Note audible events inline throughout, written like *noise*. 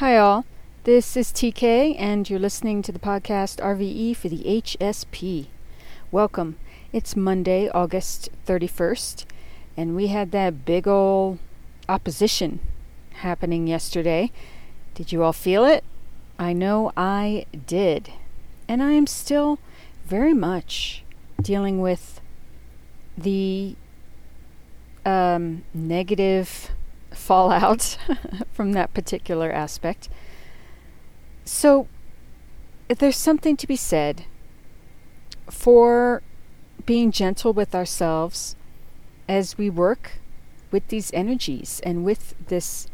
Hi, all. This is TK, and you're listening to the podcast RVE for the HSP. Welcome. It's Monday, August 31st, and we had that big old opposition happening yesterday. Did you all feel it? I know I did. And I am still very much dealing with the um, negative fallout *laughs* from that particular aspect. So, there's something to be said for being gentle with ourselves as we work with these energies and with this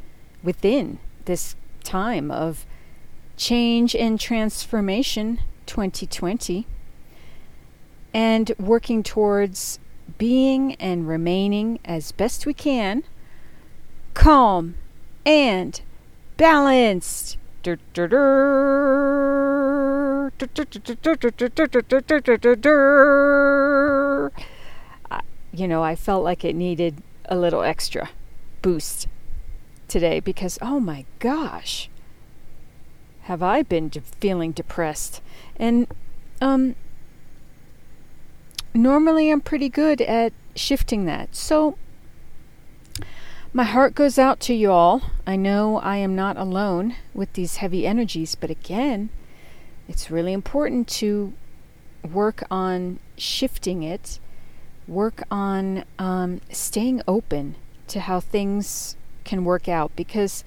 within this time of change and transformation 2020 and working towards being and remaining as best we can calm, and balanced. You know, I felt like it needed a little extra boost today because, oh my gosh, have I been de- feeling depressed? And, um, normally I'm pretty good at shifting that. So, my heart goes out to you all. I know I am not alone with these heavy energies, but again, it's really important to work on shifting it, work on um, staying open to how things can work out because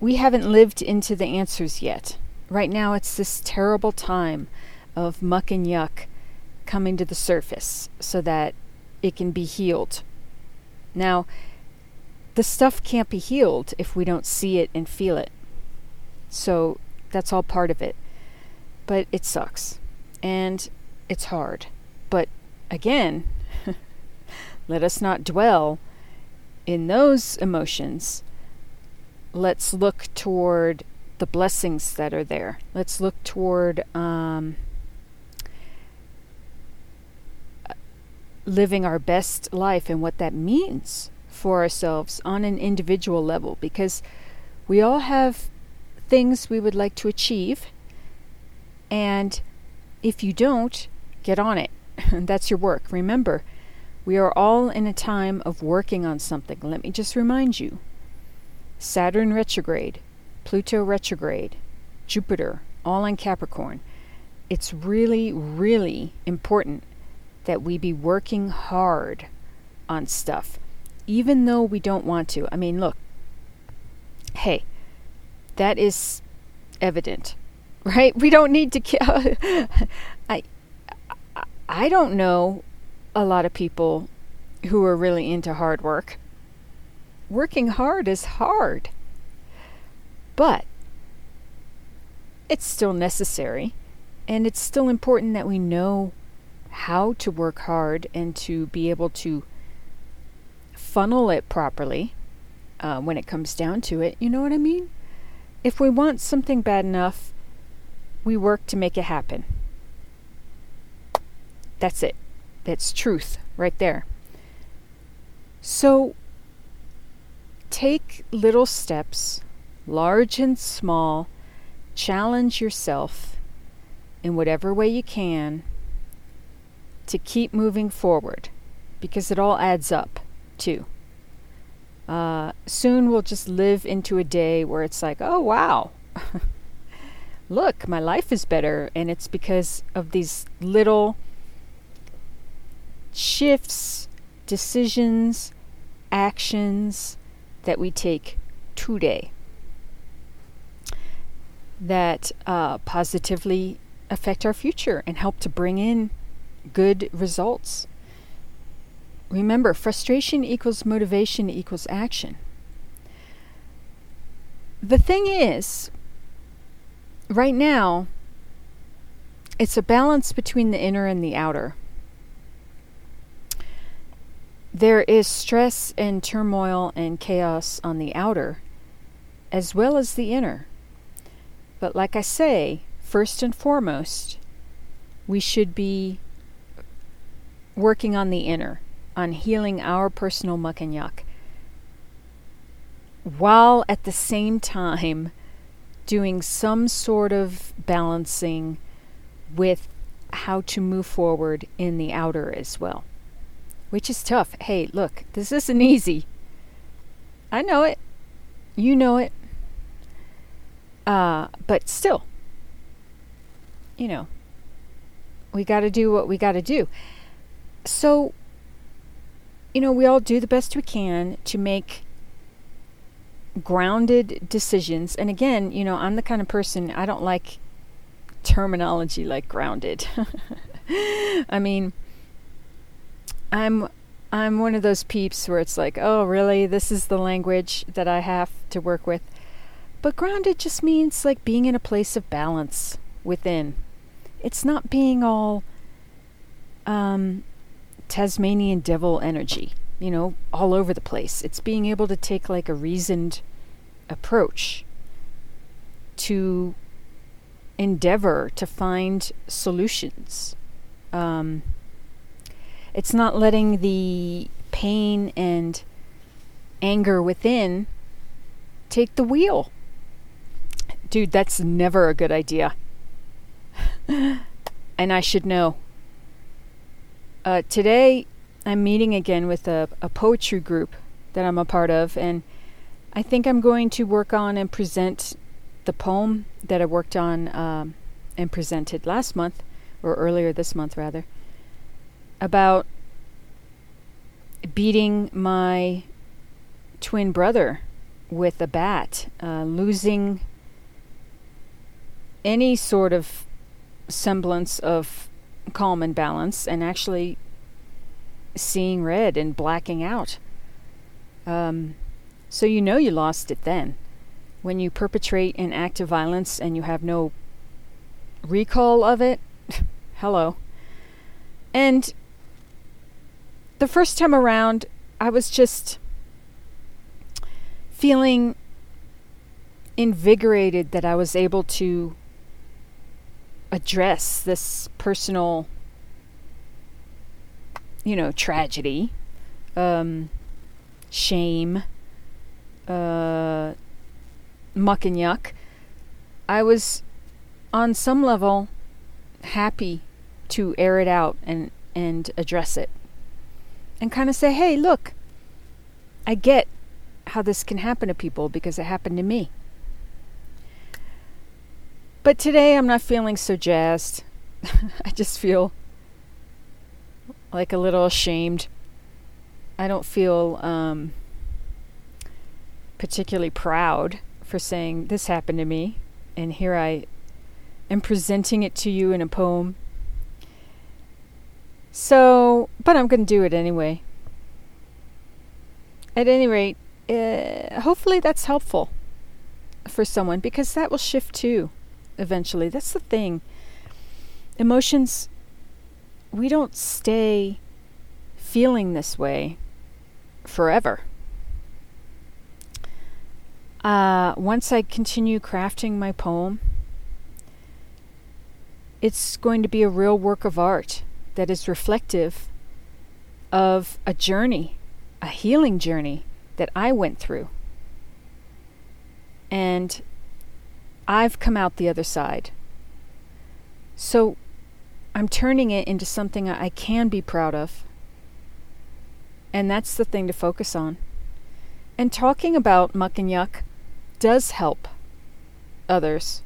we haven't lived into the answers yet. Right now, it's this terrible time of muck and yuck coming to the surface so that it can be healed. Now, the stuff can't be healed if we don't see it and feel it. So that's all part of it. But it sucks. And it's hard. But again, *laughs* let us not dwell in those emotions. Let's look toward the blessings that are there. Let's look toward um, living our best life and what that means for ourselves on an individual level because we all have things we would like to achieve. And if you don't, get on it. *laughs* That's your work. Remember, we are all in a time of working on something. Let me just remind you Saturn retrograde, Pluto retrograde, Jupiter, all in Capricorn. It's really, really important that we be working hard on stuff even though we don't want to. I mean, look, hey, that is evident, *laughs* right? We don't need to. kill. *laughs* I, I don't know a lot of people who are really into hard work. Working hard is hard, but it's still necessary, and it's still important that we know how to work hard and to be able to funnel it properly uh, when it comes down to it. You know what I mean? If we want something bad enough, we work to make it happen. That's it. That's truth right there. So take little steps, large and small, challenge yourself in whatever way you can to keep moving forward because it all adds up Uh, soon we'll just live into a day where it's like, oh wow, *laughs* look, my life is better, and it's because of these little shifts, decisions, actions that we take today that uh, positively affect our future and help to bring in good results. Remember, frustration equals motivation equals action. The thing is, right now, it's a balance between the inner and the outer. There is stress and turmoil and chaos on the outer, as well as the inner. But like I say, first and foremost, we should be working on the inner on healing our personal muck and yuck. while at the same time doing some sort of balancing with how to move forward in the outer as well, which is tough. Hey, look, this isn't easy. I know it. You know it. Uh, but still, you know, we got to do what we got to do. So, you know, we all do the best we can to make grounded decisions. And again, you know, I'm the kind of person I don't like terminology like grounded. *laughs* I mean, I'm I'm one of those peeps where it's like, "Oh, really? This is the language that I have to work with." But grounded just means like being in a place of balance within. It's not being all um, Tasmanian devil energy, you know, all over the place. It's being able to take like a reasoned approach to endeavor to find solutions. Um, it's not letting the pain and anger within take the wheel. Dude, that's never a good idea. *laughs* and I should know. Uh, today, I'm meeting again with a, a poetry group that I'm a part of, and I think I'm going to work on and present the poem that I worked on um, and presented last month, or earlier this month rather, about beating my twin brother with a bat, uh, losing any sort of semblance of calm and balance, and actually seeing red and blacking out. Um, so you know you lost it then. When you perpetrate an act of violence and you have no recall of it, *laughs* hello. And the first time around, I was just feeling invigorated that I was able to address this personal, you know, tragedy, um, shame, uh, muck and yuck, I was on some level happy to air it out and, and address it. And kind of say, hey, look, I get how this can happen to people because it happened to me. But today I'm not feeling so jazzed. *laughs* I just feel like a little ashamed. I don't feel um, particularly proud for saying this happened to me, and here I am presenting it to you in a poem. So, but I'm going to do it anyway. At any rate, uh, hopefully that's helpful for someone because that will shift too eventually. That's the thing. Emotions, we don't stay feeling this way forever uh, once I continue crafting my poem, it's going to be a real work of art that is reflective of a journey, a healing journey that I went through. And I've come out the other side. So I'm turning it into something I can be proud of. And that's the thing to focus on. And talking about muck and yuck does help others.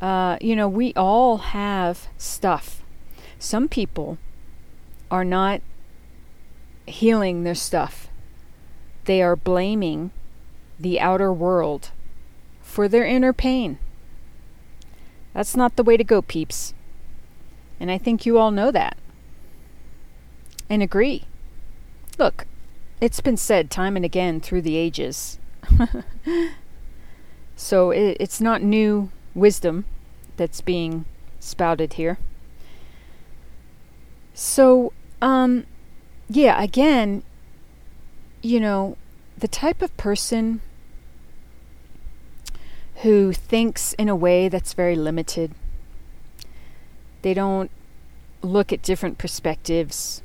Uh, you know, we all have stuff. Some people are not healing their stuff, they are blaming the outer world for their inner pain. That's not the way to go, peeps. And I think you all know that and agree. Look, it's been said time and again through the ages. *laughs* so it, it's not new wisdom that's being spouted here. So, um, yeah, again, you know, the type of person who thinks in a way that's very limited, they don't look at different perspectives.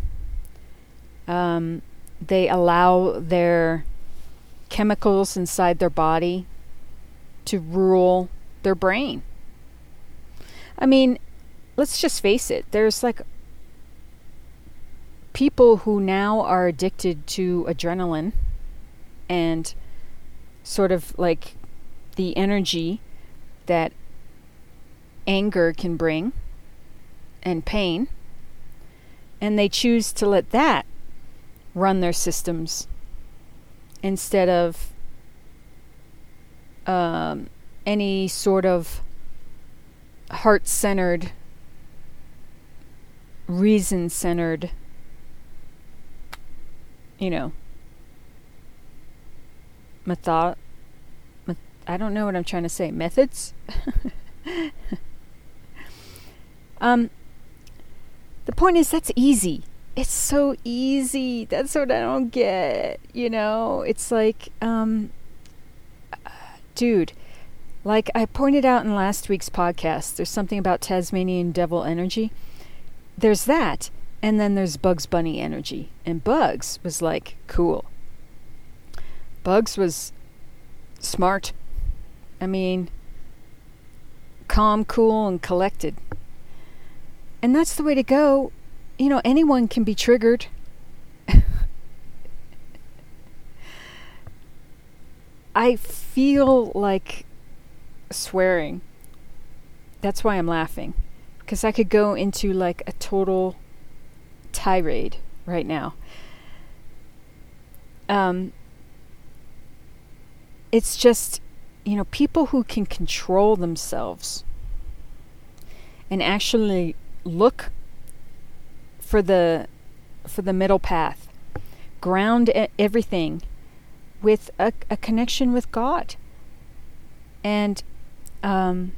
Um, they allow their chemicals inside their body to rule their brain. I mean, let's just face it, there's like people who now are addicted to adrenaline and sort of like the energy that anger can bring and pain, and they choose to let that run their systems instead of um, any sort of heart centered, reason centered, you know, method. I don't know what I'm trying to say. Methods? *laughs* um, the point is, that's easy. It's so easy. That's what I don't get. You know, it's like, um, dude, like I pointed out in last week's podcast, there's something about Tasmanian devil energy. There's that. And then there's Bugs Bunny energy. And Bugs was like, cool. Bugs was smart. I mean, calm, cool, and collected. And that's the way to go. You know, anyone can be triggered. *laughs* I feel like swearing. That's why I'm laughing. Because I could go into like a total tirade right now. Um, it's just, you know, people who can control themselves and actually look for the for the middle path, ground everything with a, a connection with God, and um,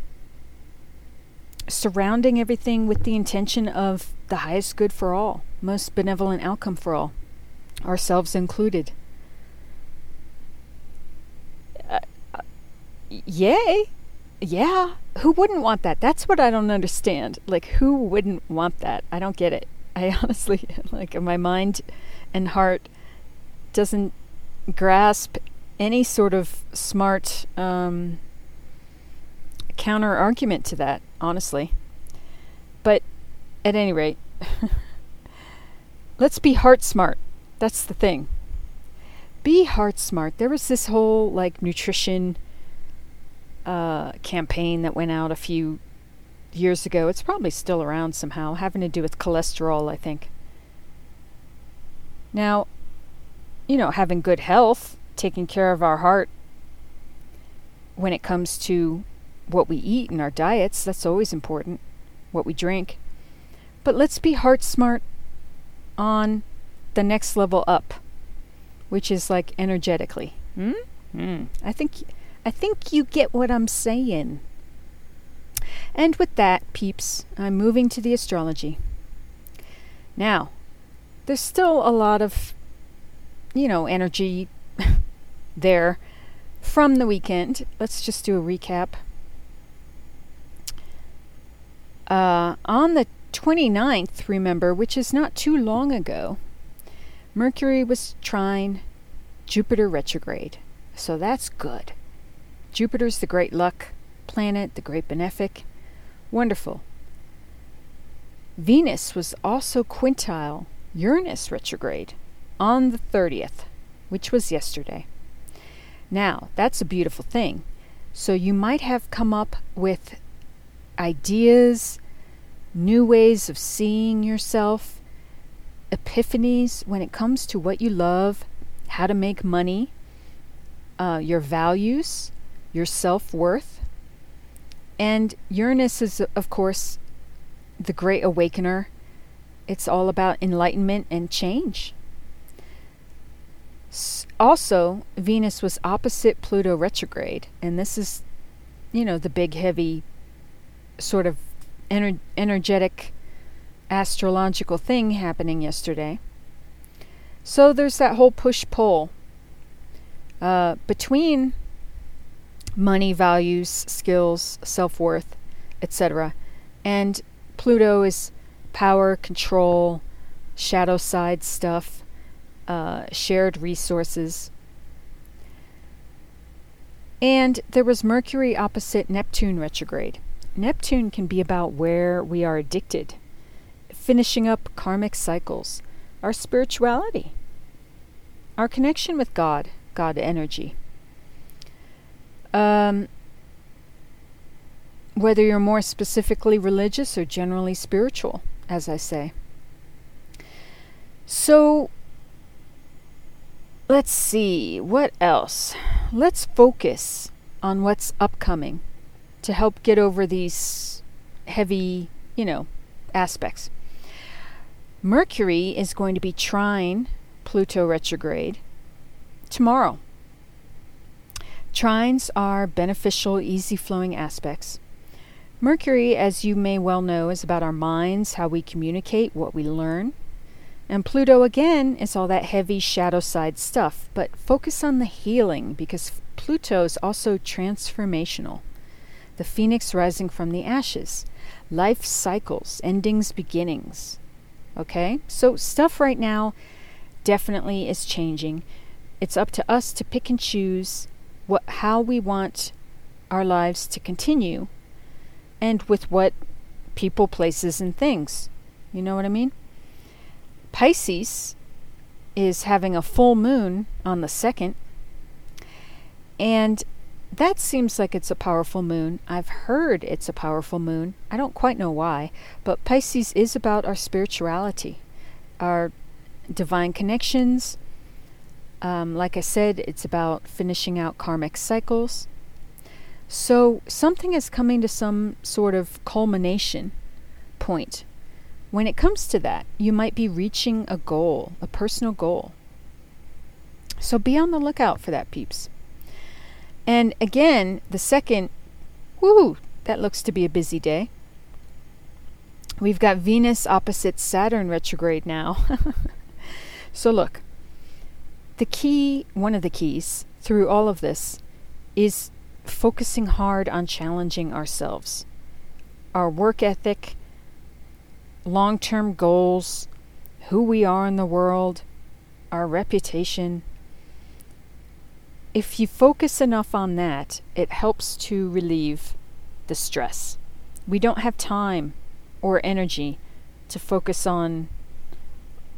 surrounding everything with the intention of the highest good for all, most benevolent outcome for all, ourselves included. Uh, uh, yay! Yeah, who wouldn't want that? That's what I don't understand. Like, who wouldn't want that? I don't get it. *laughs* I honestly, like, my mind and heart doesn't grasp any sort of smart um, counter argument to that, honestly. But at any rate, *laughs* let's be heart smart. That's the thing. Be heart smart. There was this whole like nutrition uh, campaign that went out a few years ago. It's probably still around somehow, having to do with cholesterol, I think. Now, you know, having good health, taking care of our heart when it comes to what we eat in our diets, that's always important, what we drink. But let's be heart smart on the next level up, which is like energetically. Hmm? Mm. I think I think you get what I'm saying. And with that, peeps, I'm moving to the astrology. Now, there's still a lot of you know, energy *laughs* there from the weekend. Let's just do a recap. Uh, on the 29th, remember, which is not too long ago, Mercury was trine Jupiter retrograde. So that's good. Jupiter's the great luck planet, the great benefic. Wonderful. Venus was also quintile Uranus retrograde on the 30th, which was yesterday. Now, that's a beautiful thing. So you might have come up with ideas, new ways of seeing yourself, epiphanies when it comes to what you love, how to make money, uh, your values, your self worth. And Uranus is, of course, the great awakener. It's all about enlightenment and change. Also, Venus was opposite Pluto retrograde, and this is, you know, the big, heavy, sort of ener- energetic, astrological thing happening yesterday. So there's that whole push pull uh, between money, values, skills, self worth, etc. And Pluto is power, control, shadow side stuff uh, shared resources. And there was Mercury opposite Neptune retrograde. Neptune can be about where we are addicted, finishing up karmic cycles, our spirituality, our connection with God, God energy. Um, whether you're more specifically religious or generally spiritual, as I say. So, let's see, what else? Let's focus on what's upcoming to help get over these heavy, you know, aspects. Mercury is going to be trine Pluto retrograde tomorrow. Trines are beneficial, easy flowing aspects. Mercury, as you may well know, is about our minds, how we communicate, what we learn. And Pluto, again, is all that heavy shadow side stuff. But focus on the healing because Pluto is also transformational. The phoenix rising from the ashes, life cycles, endings, beginnings. Okay? So, stuff right now definitely is changing. It's up to us to pick and choose what how we want our lives to continue and with what people, places and things. You know what I mean? Pisces is having a full moon on the 2nd and that seems like it's a powerful moon. I've heard it's a powerful moon. I don't quite know why, but Pisces is about our spirituality, our divine connections. Um, like I said, it's about finishing out karmic cycles. So something is coming to some sort of culmination point. When it comes to that, you might be reaching a goal, a personal goal. So be on the lookout for that, peeps. And again, the second, whoo, that looks to be a busy day. We've got Venus opposite Saturn retrograde now. *laughs* so look, the key, one of the keys through all of this is focusing hard on challenging ourselves, our work ethic, long term goals, who we are in the world, our reputation, if you focus enough on that, it helps to relieve the stress. We don't have time or energy to focus on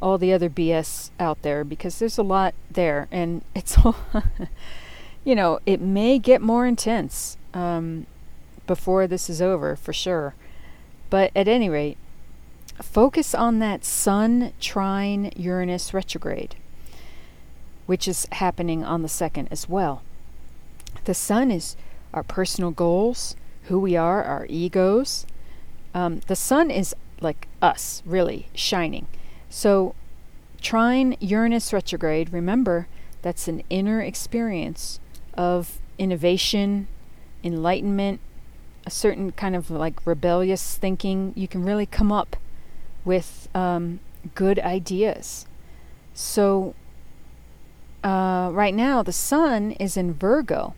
all the other BS out there because there's a lot there and *laughs* it's all, you know, it may get more intense um, before this is over for sure. But at any rate, focus on that Sun trine Uranus retrograde which is happening on the second as well. The sun is our personal goals, who we are, our egos. Um, the sun is like us, really shining. So, trine Uranus retrograde, remember, that's an inner experience of innovation, enlightenment, a certain kind of like rebellious thinking. You can really come up with um, good ideas. So, uh, right now, the sun is in Virgo.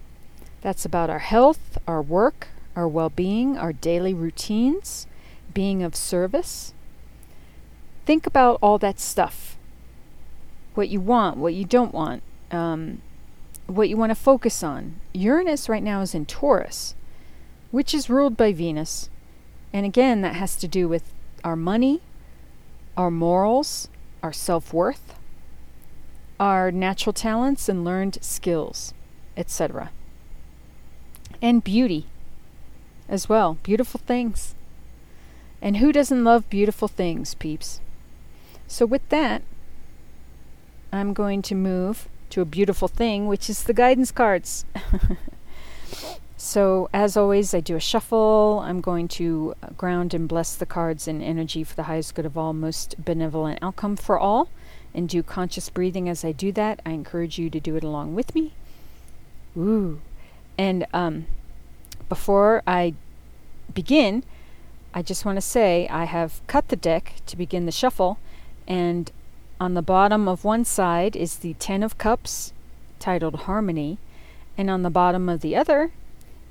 That's about our health, our work, our well being, our daily routines, being of service. Think about all that stuff what you want, what you don't want, um, what you want to focus on. Uranus right now is in Taurus, which is ruled by Venus. And again, that has to do with our money, our morals, our self worth, our natural talents and learned skills, etc. And beauty as well. Beautiful things. And who doesn't love beautiful things, peeps? So, with that, I'm going to move to a beautiful thing, which is the guidance cards. *laughs* so, as always, I do a shuffle. I'm going to ground and bless the cards in energy for the highest good of all, most benevolent outcome for all and do conscious breathing as I do that. I encourage you to do it along with me. Ooh. And um, before I begin, I just want to say I have cut the deck to begin the shuffle, and on the bottom of one side is the Ten of Cups, titled Harmony, and on the bottom of the other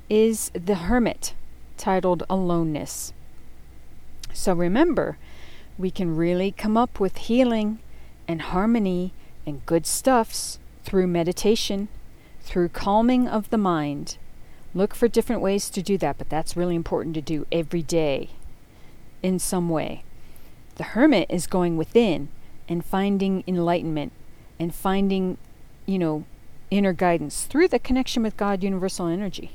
is the Hermit, titled Aloneness. So remember, we can really come up with healing and harmony and good stuffs through meditation, through calming of the mind. Look for different ways to do that, but that's really important to do every day in some way. The hermit is going within and finding enlightenment and finding, you know, inner guidance through the connection with God, universal energy.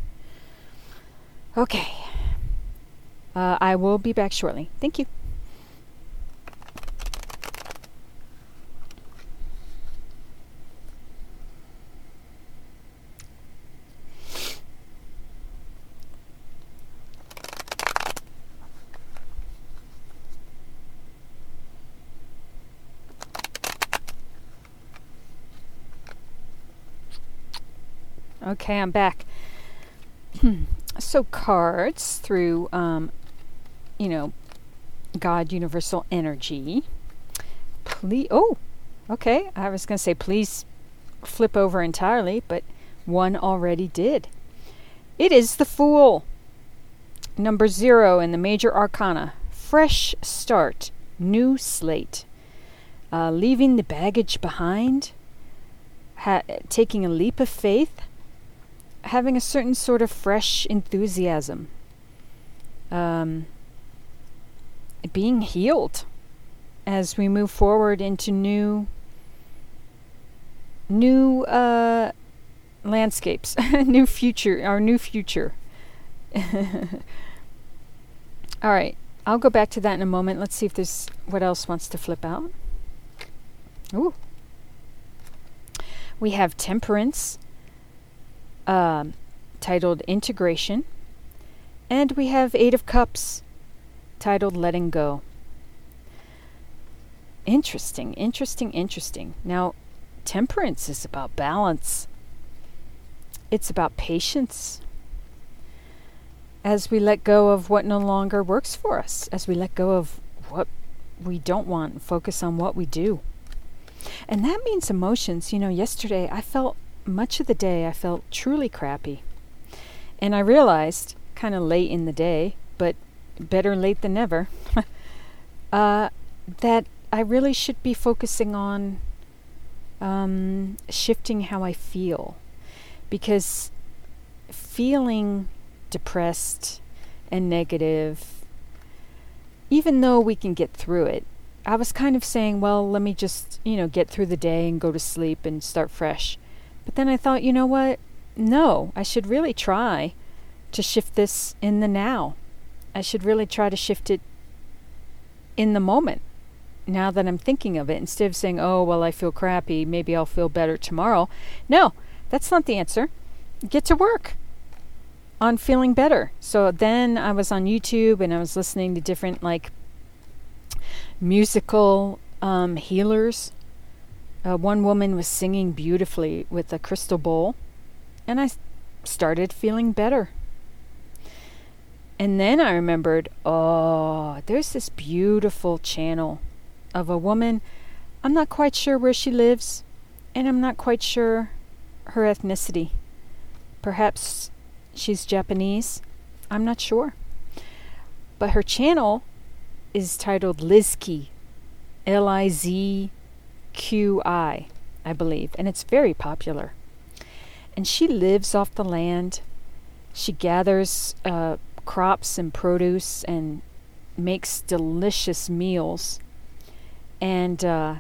Okay. Uh, I will be back shortly. Thank you. Okay, I'm back. so cards through, um, you know, God, universal energy. Please, oh, okay. I was going to say please flip over entirely, but one already did. It is the Fool. Number zero in the major arcana. Fresh start, new slate. Uh, leaving the baggage behind, ha- taking a leap of faith having a certain sort of fresh enthusiasm, um, being healed as we move forward into new new uh, landscapes, *laughs* new future, our new future. *laughs* All right, I'll go back to that in a moment. Let's see if there's what else wants to flip out. Ooh. We have temperance, uh, titled Integration. And we have Eight of Cups titled Letting Go. Interesting, interesting, interesting. Now, temperance is about balance, it's about patience. As we let go of what no longer works for us, as we let go of what we don't want focus on what we do. And that means emotions. You know, yesterday I felt much of the day I felt truly crappy. And I realized, kind of late in the day, but better late than never, *laughs* uh, that I really should be focusing on um, shifting how I feel. Because feeling depressed and negative, even though we can get through it, I was kind of saying, well, let me just, you know, get through the day and go to sleep and start fresh. But then I thought, you know what? No, I should really try to shift this in the now. I should really try to shift it in the moment now that I'm thinking of it instead of saying, oh, well, I feel crappy. Maybe I'll feel better tomorrow. No, that's not the answer. Get to work on feeling better. So then I was on YouTube and I was listening to different, like, musical um, healers uh, one woman was singing beautifully with a crystal bowl, and I started feeling better. And then I remembered, oh, there's this beautiful channel of a woman. I'm not quite sure where she lives, and I'm not quite sure her ethnicity. Perhaps she's Japanese. I'm not sure. But her channel is titled Lizki, L I Z QI, I believe, and it's very popular. And she lives off the land. She gathers uh, crops and produce and makes delicious meals. And uh,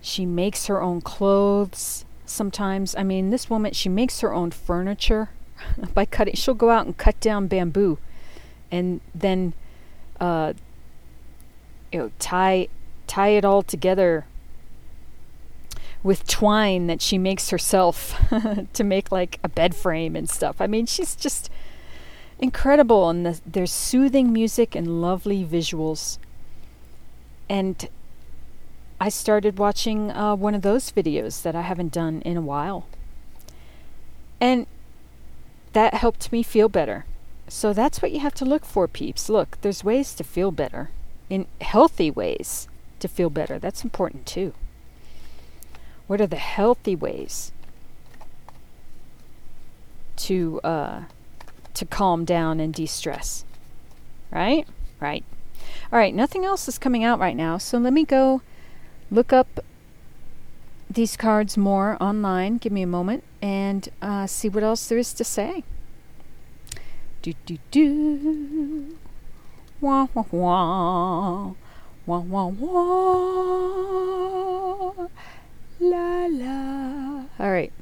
she makes her own clothes sometimes. I mean, this woman, she makes her own furniture *laughs* by cutting. She'll go out and cut down bamboo and then uh, you know, tie tie it all together with twine that she makes herself *laughs* to make like a bed frame and stuff. I mean, she's just incredible, and the, there's soothing music and lovely visuals. And I started watching uh, one of those videos that I haven't done in a while. And that helped me feel better. So that's what you have to look for, peeps. Look, there's ways to feel better, in healthy ways to feel better. That's important too. What are the healthy ways to uh, to calm down and de-stress? Right? Right. All right, nothing else is coming out right now, so let me go look up these cards more online. Give me a moment. and uh, see what else there is to say. Do do do. Wah wah wah. Wah wah wah. La la. All right.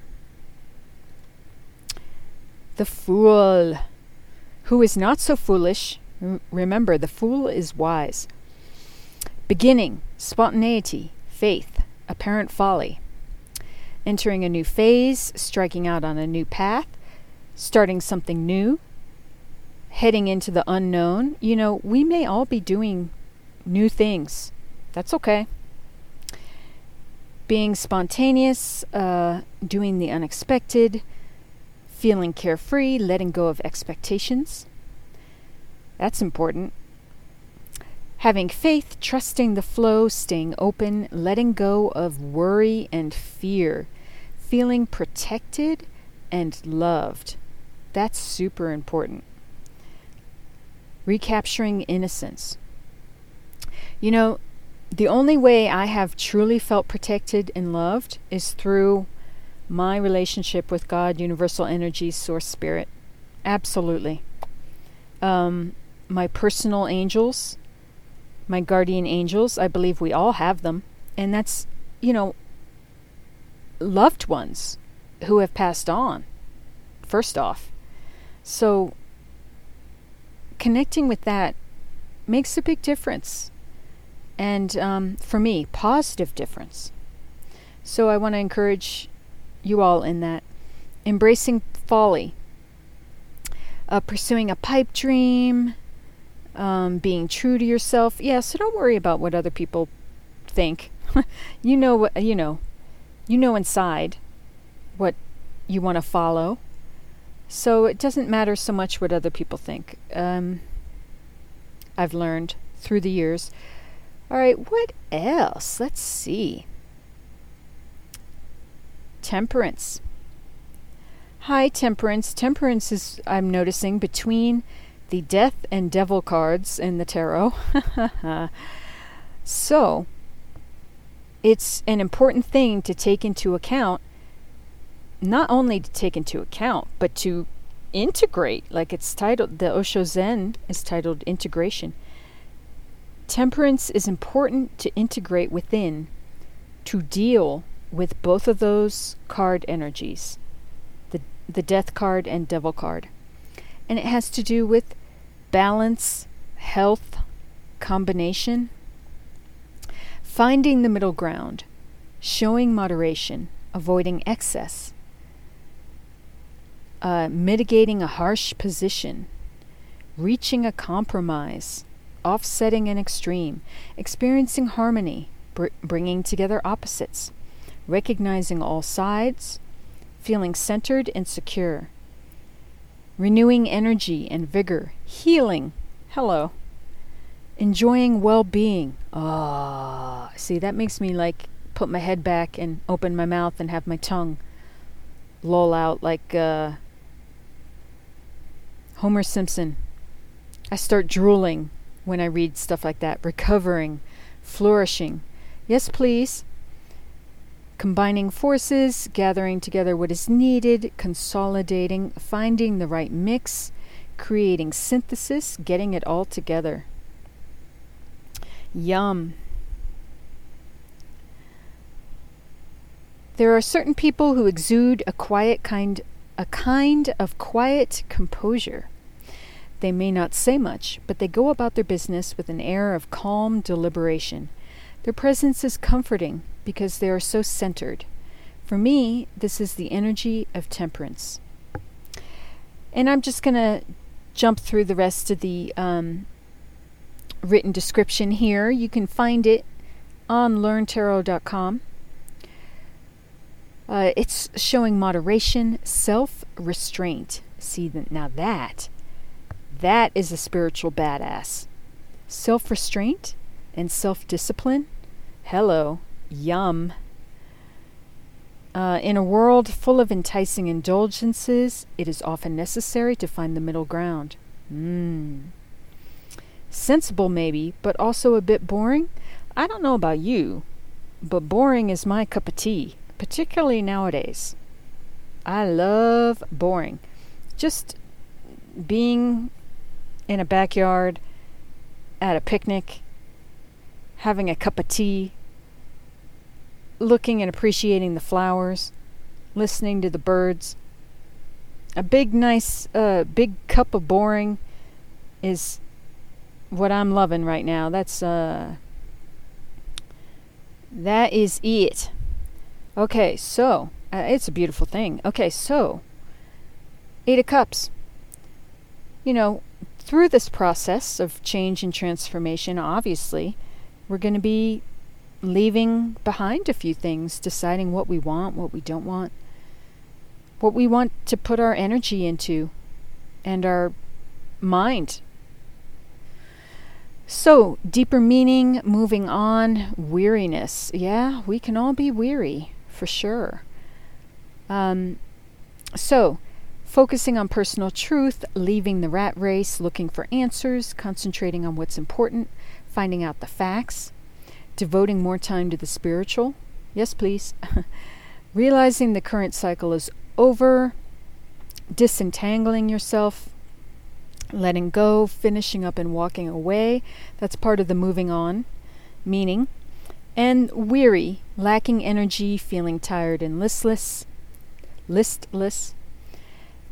The fool. Who is not so foolish. remember, the fool is wise. Beginning, spontaneity, faith, apparent folly. Entering a new phase, striking out on a new path, starting something new, heading into the unknown. You know, we may all be doing new things. That's okay. Being spontaneous, uh, doing the unexpected, feeling carefree, letting go of expectations. That's important. Having faith, trusting the flow, staying open, letting go of worry and fear, feeling protected and loved. That's super important. Recapturing innocence. You know, the only way I have truly felt protected and loved is through my relationship with God, universal energy, source spirit. Absolutely. Um, my personal angels, my guardian angels, I believe we all have them. And that's, you know, loved ones who have passed on, first off. So, connecting with that makes a big difference. And um, for me, positive difference. So, I want to encourage you all in that. Embracing folly, uh, pursuing a pipe dream, um, being true to yourself. Yeah, so don't worry about what other people think. *laughs* you know what you know. You know inside what you want to follow. So it doesn't matter so much what other people think. Um, I've learned through the years. All right, what else? Let's see. Temperance. High Temperance. Temperance is, I'm noticing, between the Death and Devil cards in the tarot. *laughs* so, it's an important thing to take into account, not only to take into account, but to integrate. Like it's titled, the Osho Zen is titled Integration. Temperance is important to integrate within to deal with both of those card energies the, the death card and devil card. And it has to do with balance, health, combination. Finding the middle ground, showing moderation, avoiding excess, uh, mitigating a harsh position, reaching a compromise, offsetting an extreme, experiencing harmony, br- bringing together opposites recognizing all sides, feeling centered and secure, renewing energy and vigor, healing. Hello. Enjoying well being. Ah, oh, see, that makes me like put my head back and open my mouth and have my tongue loll out like uh, Homer Simpson. I start drooling when I read stuff like that. Recovering, flourishing. Yes, please combining forces, gathering together what is needed, consolidating, finding the right mix, creating synthesis, getting it all together. Yum. There are certain people who exude a quiet kind a kind of quiet composure. They may not say much, but they go about their business with an air of calm deliberation. Their presence is comforting because they are so centered. For me, this is the energy of temperance. And I'm just going to jump through the rest of the um, written description here. You can find it on learntarot.com. Uh, it's showing moderation, self restraint. See, now that, that is a spiritual badass. Self restraint and self discipline. Hello. Yum. Uh, in a world full of enticing indulgences, it is often necessary to find the middle ground. Mmm. Sensible, maybe, but also a bit boring? I don't know about you, but boring is my cup of tea, particularly nowadays. I love boring. Just being in a backyard at a picnic, having a cup of tea, looking and appreciating the flowers, listening to the birds. A big, nice, uh, big cup of boring is what I'm loving right now. That's, uh, that is it. Okay, so, uh, it's a beautiful thing. Okay, so, Eight of Cups. You know, through this process of change and transformation, obviously, we're going to be leaving behind a few things, deciding what we want, what we don't want, what we want to put our energy into, and our mind. So, deeper meaning, moving on, weariness. Yeah, we can all be weary, for sure. Um, so, focusing on personal truth, leaving the rat race, looking for answers, concentrating on what's important, finding out the facts, devoting more time to the spiritual. Yes, please. *laughs* Realizing the current cycle is over, disentangling yourself, letting go, finishing up and walking away. That's part of the moving on meaning. And weary, lacking energy, feeling tired and listless, listless,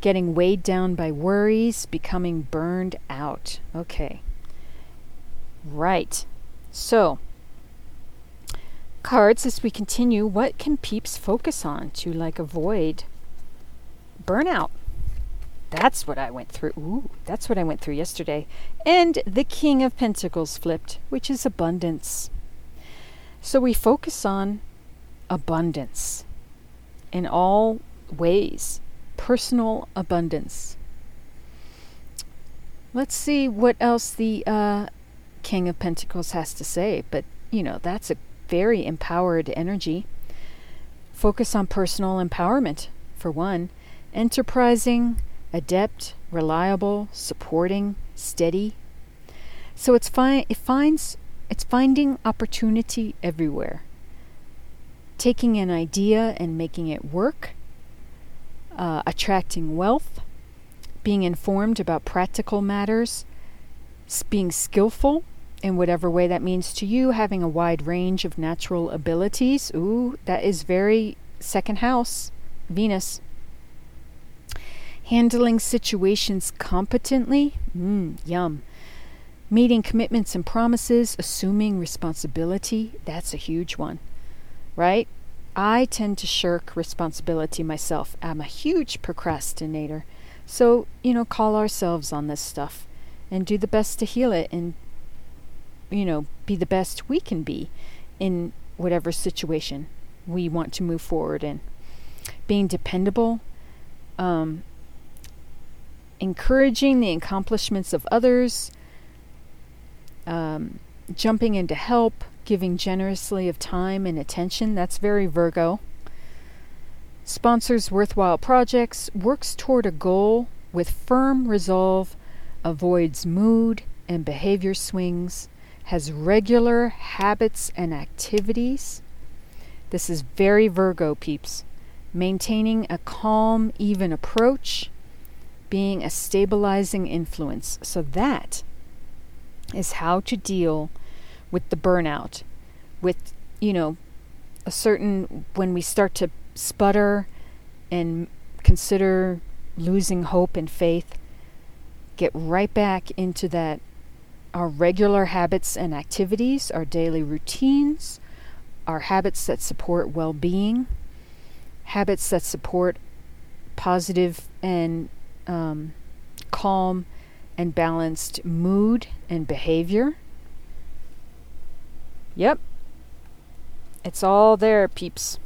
getting weighed down by worries, becoming burned out. Okay. Right. So, cards as we continue. What can peeps focus on to like avoid burnout? That's what I went through. Ooh, that's what I went through yesterday. And the King of Pentacles flipped, which is abundance. So we focus on abundance in all ways, personal abundance. Let's see what else the uh, King of Pentacles has to say, but you know, that's a very empowered energy. Focus on personal empowerment, for one. Enterprising, adept, reliable, supporting, steady. So it's fi- it finds it's finding opportunity everywhere. Taking an idea and making it work. Uh, attracting wealth. Being informed about practical matters. Being skillful in whatever way that means to you, having a wide range of natural abilities. Ooh, that is very second house, Venus. Handling situations competently. Mmm, yum. Meeting commitments and promises, assuming responsibility. That's a huge one, right? I tend to shirk responsibility myself. I'm a huge procrastinator. So, you know, call ourselves on this stuff and do the best to heal it and you know, be the best we can be in whatever situation we want to move forward in. Being dependable, um, encouraging the accomplishments of others, um, jumping in to help, giving generously of time and attention. That's very Virgo. Sponsors worthwhile projects, works toward a goal with firm resolve, avoids mood and behavior swings, has regular habits and activities. This is very Virgo, peeps. Maintaining a calm, even approach, being a stabilizing influence. So, that is how to deal with the burnout, with, you know, a certain, when we start to sputter and consider losing hope and faith, get right back into that our regular habits and activities, our daily routines, our habits that support well being, habits that support positive and um, calm and balanced mood and behavior. Yep. It's all there, peeps.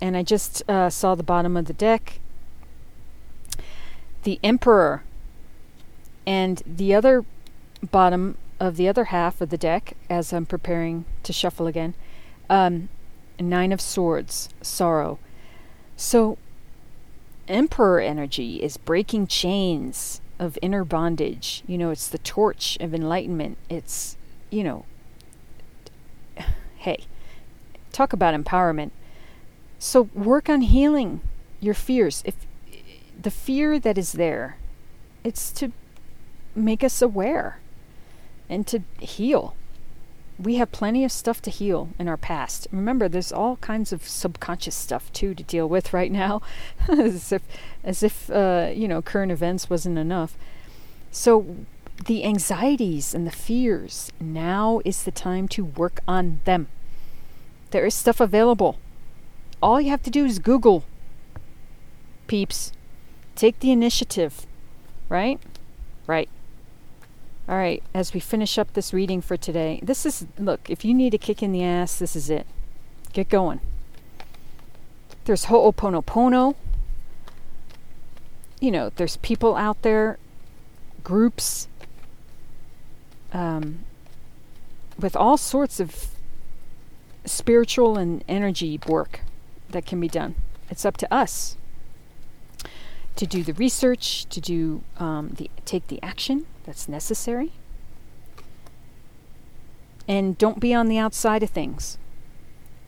And I just uh, saw the bottom of the deck. The Emperor. And the other bottom of the other half of the deck as I'm preparing to shuffle again. Um, Nine of Swords, sorrow. So, Emperor energy is breaking chains of inner bondage. You know, it's the torch of enlightenment. It's, you know, hey, talk about empowerment. So, work on healing your fears. If the fear that is there, it's to make us aware and to heal. We have plenty of stuff to heal in our past. Remember, there's all kinds of subconscious stuff too to deal with right now, *laughs* as if, as if uh, you know, current events wasn't enough. So, the anxieties and the fears, now is the time to work on them. There is stuff available. All you have to do is Google. Peeps, take the initiative, right? Right. All right, as we finish up this reading for today, this is look, if you need a kick in the ass, this is it. Get going. There's Ho'oponopono. You know, there's people out there, groups, um, with all sorts of spiritual and energy work that can be done. It's up to us to do the research, to do um, the take the action that's necessary, and don't be on the outside of things.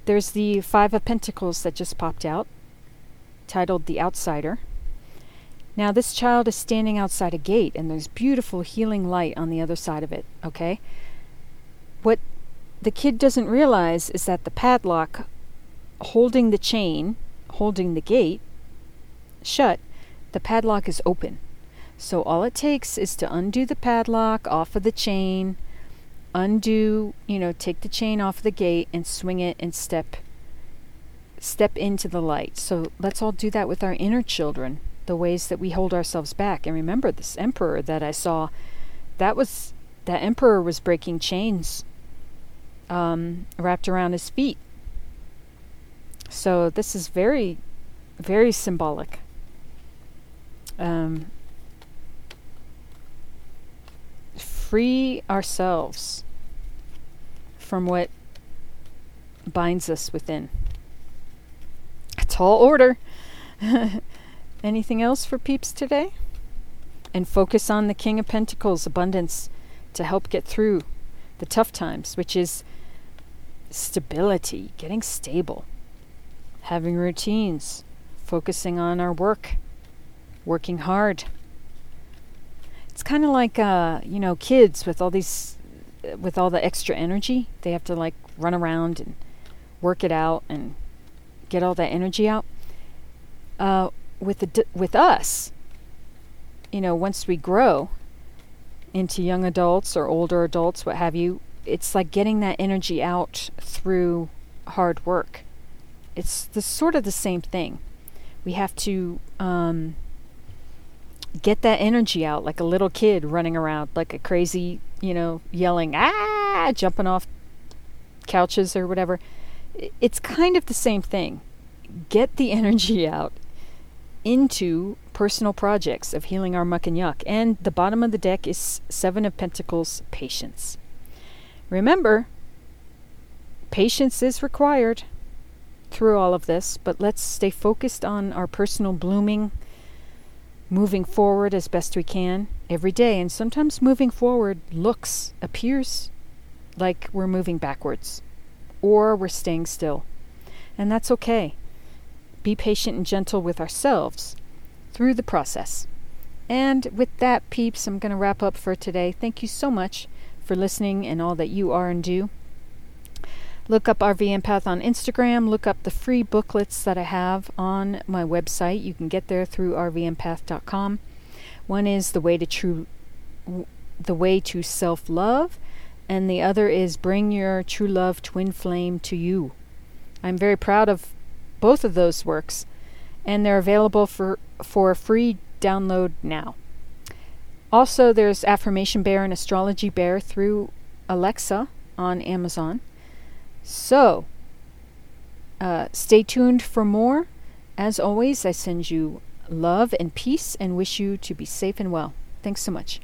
There's the Five of Pentacles that just popped out, titled "The Outsider." Now this child is standing outside a gate, and there's beautiful healing light on the other side of it. Okay, what the kid doesn't realize is that the padlock holding the chain, holding the gate shut, the padlock is open. So all it takes is to undo the padlock off of the chain, undo, you know, take the chain off the gate and swing it and step step into the light. So let's all do that with our inner children, the ways that we hold ourselves back. And remember this emperor that I saw, that was that emperor was breaking chains um, wrapped around his feet. So this is very, very symbolic. Um, free ourselves from what binds us within. A tall order. *laughs* Anything else for peeps today? And focus on the King of Pentacles, abundance, to help get through the tough times, which is stability, getting stable, having routines, focusing on our work, working hard. It's kind of like uh, you know, kids with all these with all the extra energy, they have to like run around and work it out and get all that energy out. Uh, with the with us, you know, once we grow into young adults or older adults, what have you, it's like getting that energy out through hard work. It's the sort of the same thing. We have to um, get that energy out like a little kid running around like a crazy, you know, yelling, ah, jumping off couches or whatever. It's kind of the same thing. Get the *laughs* energy out into personal projects of healing our muck and yuck. And the bottom of the deck is Seven of Pentacles, patience. Remember, patience is required through all of this, but let's stay focused on our personal blooming, moving forward as best we can every day. And sometimes moving forward looks, appears like we're moving backwards or we're staying still. And that's okay. Be patient and gentle with ourselves through the process. And with that, peeps, I'm going to wrap up for today. Thank you so much for listening and all that you are and do. Look up RV Empath on Instagram. Look up the free booklets that I have on my website. You can get there through rvempath.com. One is the way to true, the way to self-love, and the other is bring your true love twin flame to you. I'm very proud of both of those works, and they're available for for free download now. Also, there's Affirmation Bear and Astrology Bear through Alexa on Amazon. So, uh, stay tuned for more. As always, I send you love and peace and wish you to be safe and well. Thanks so much.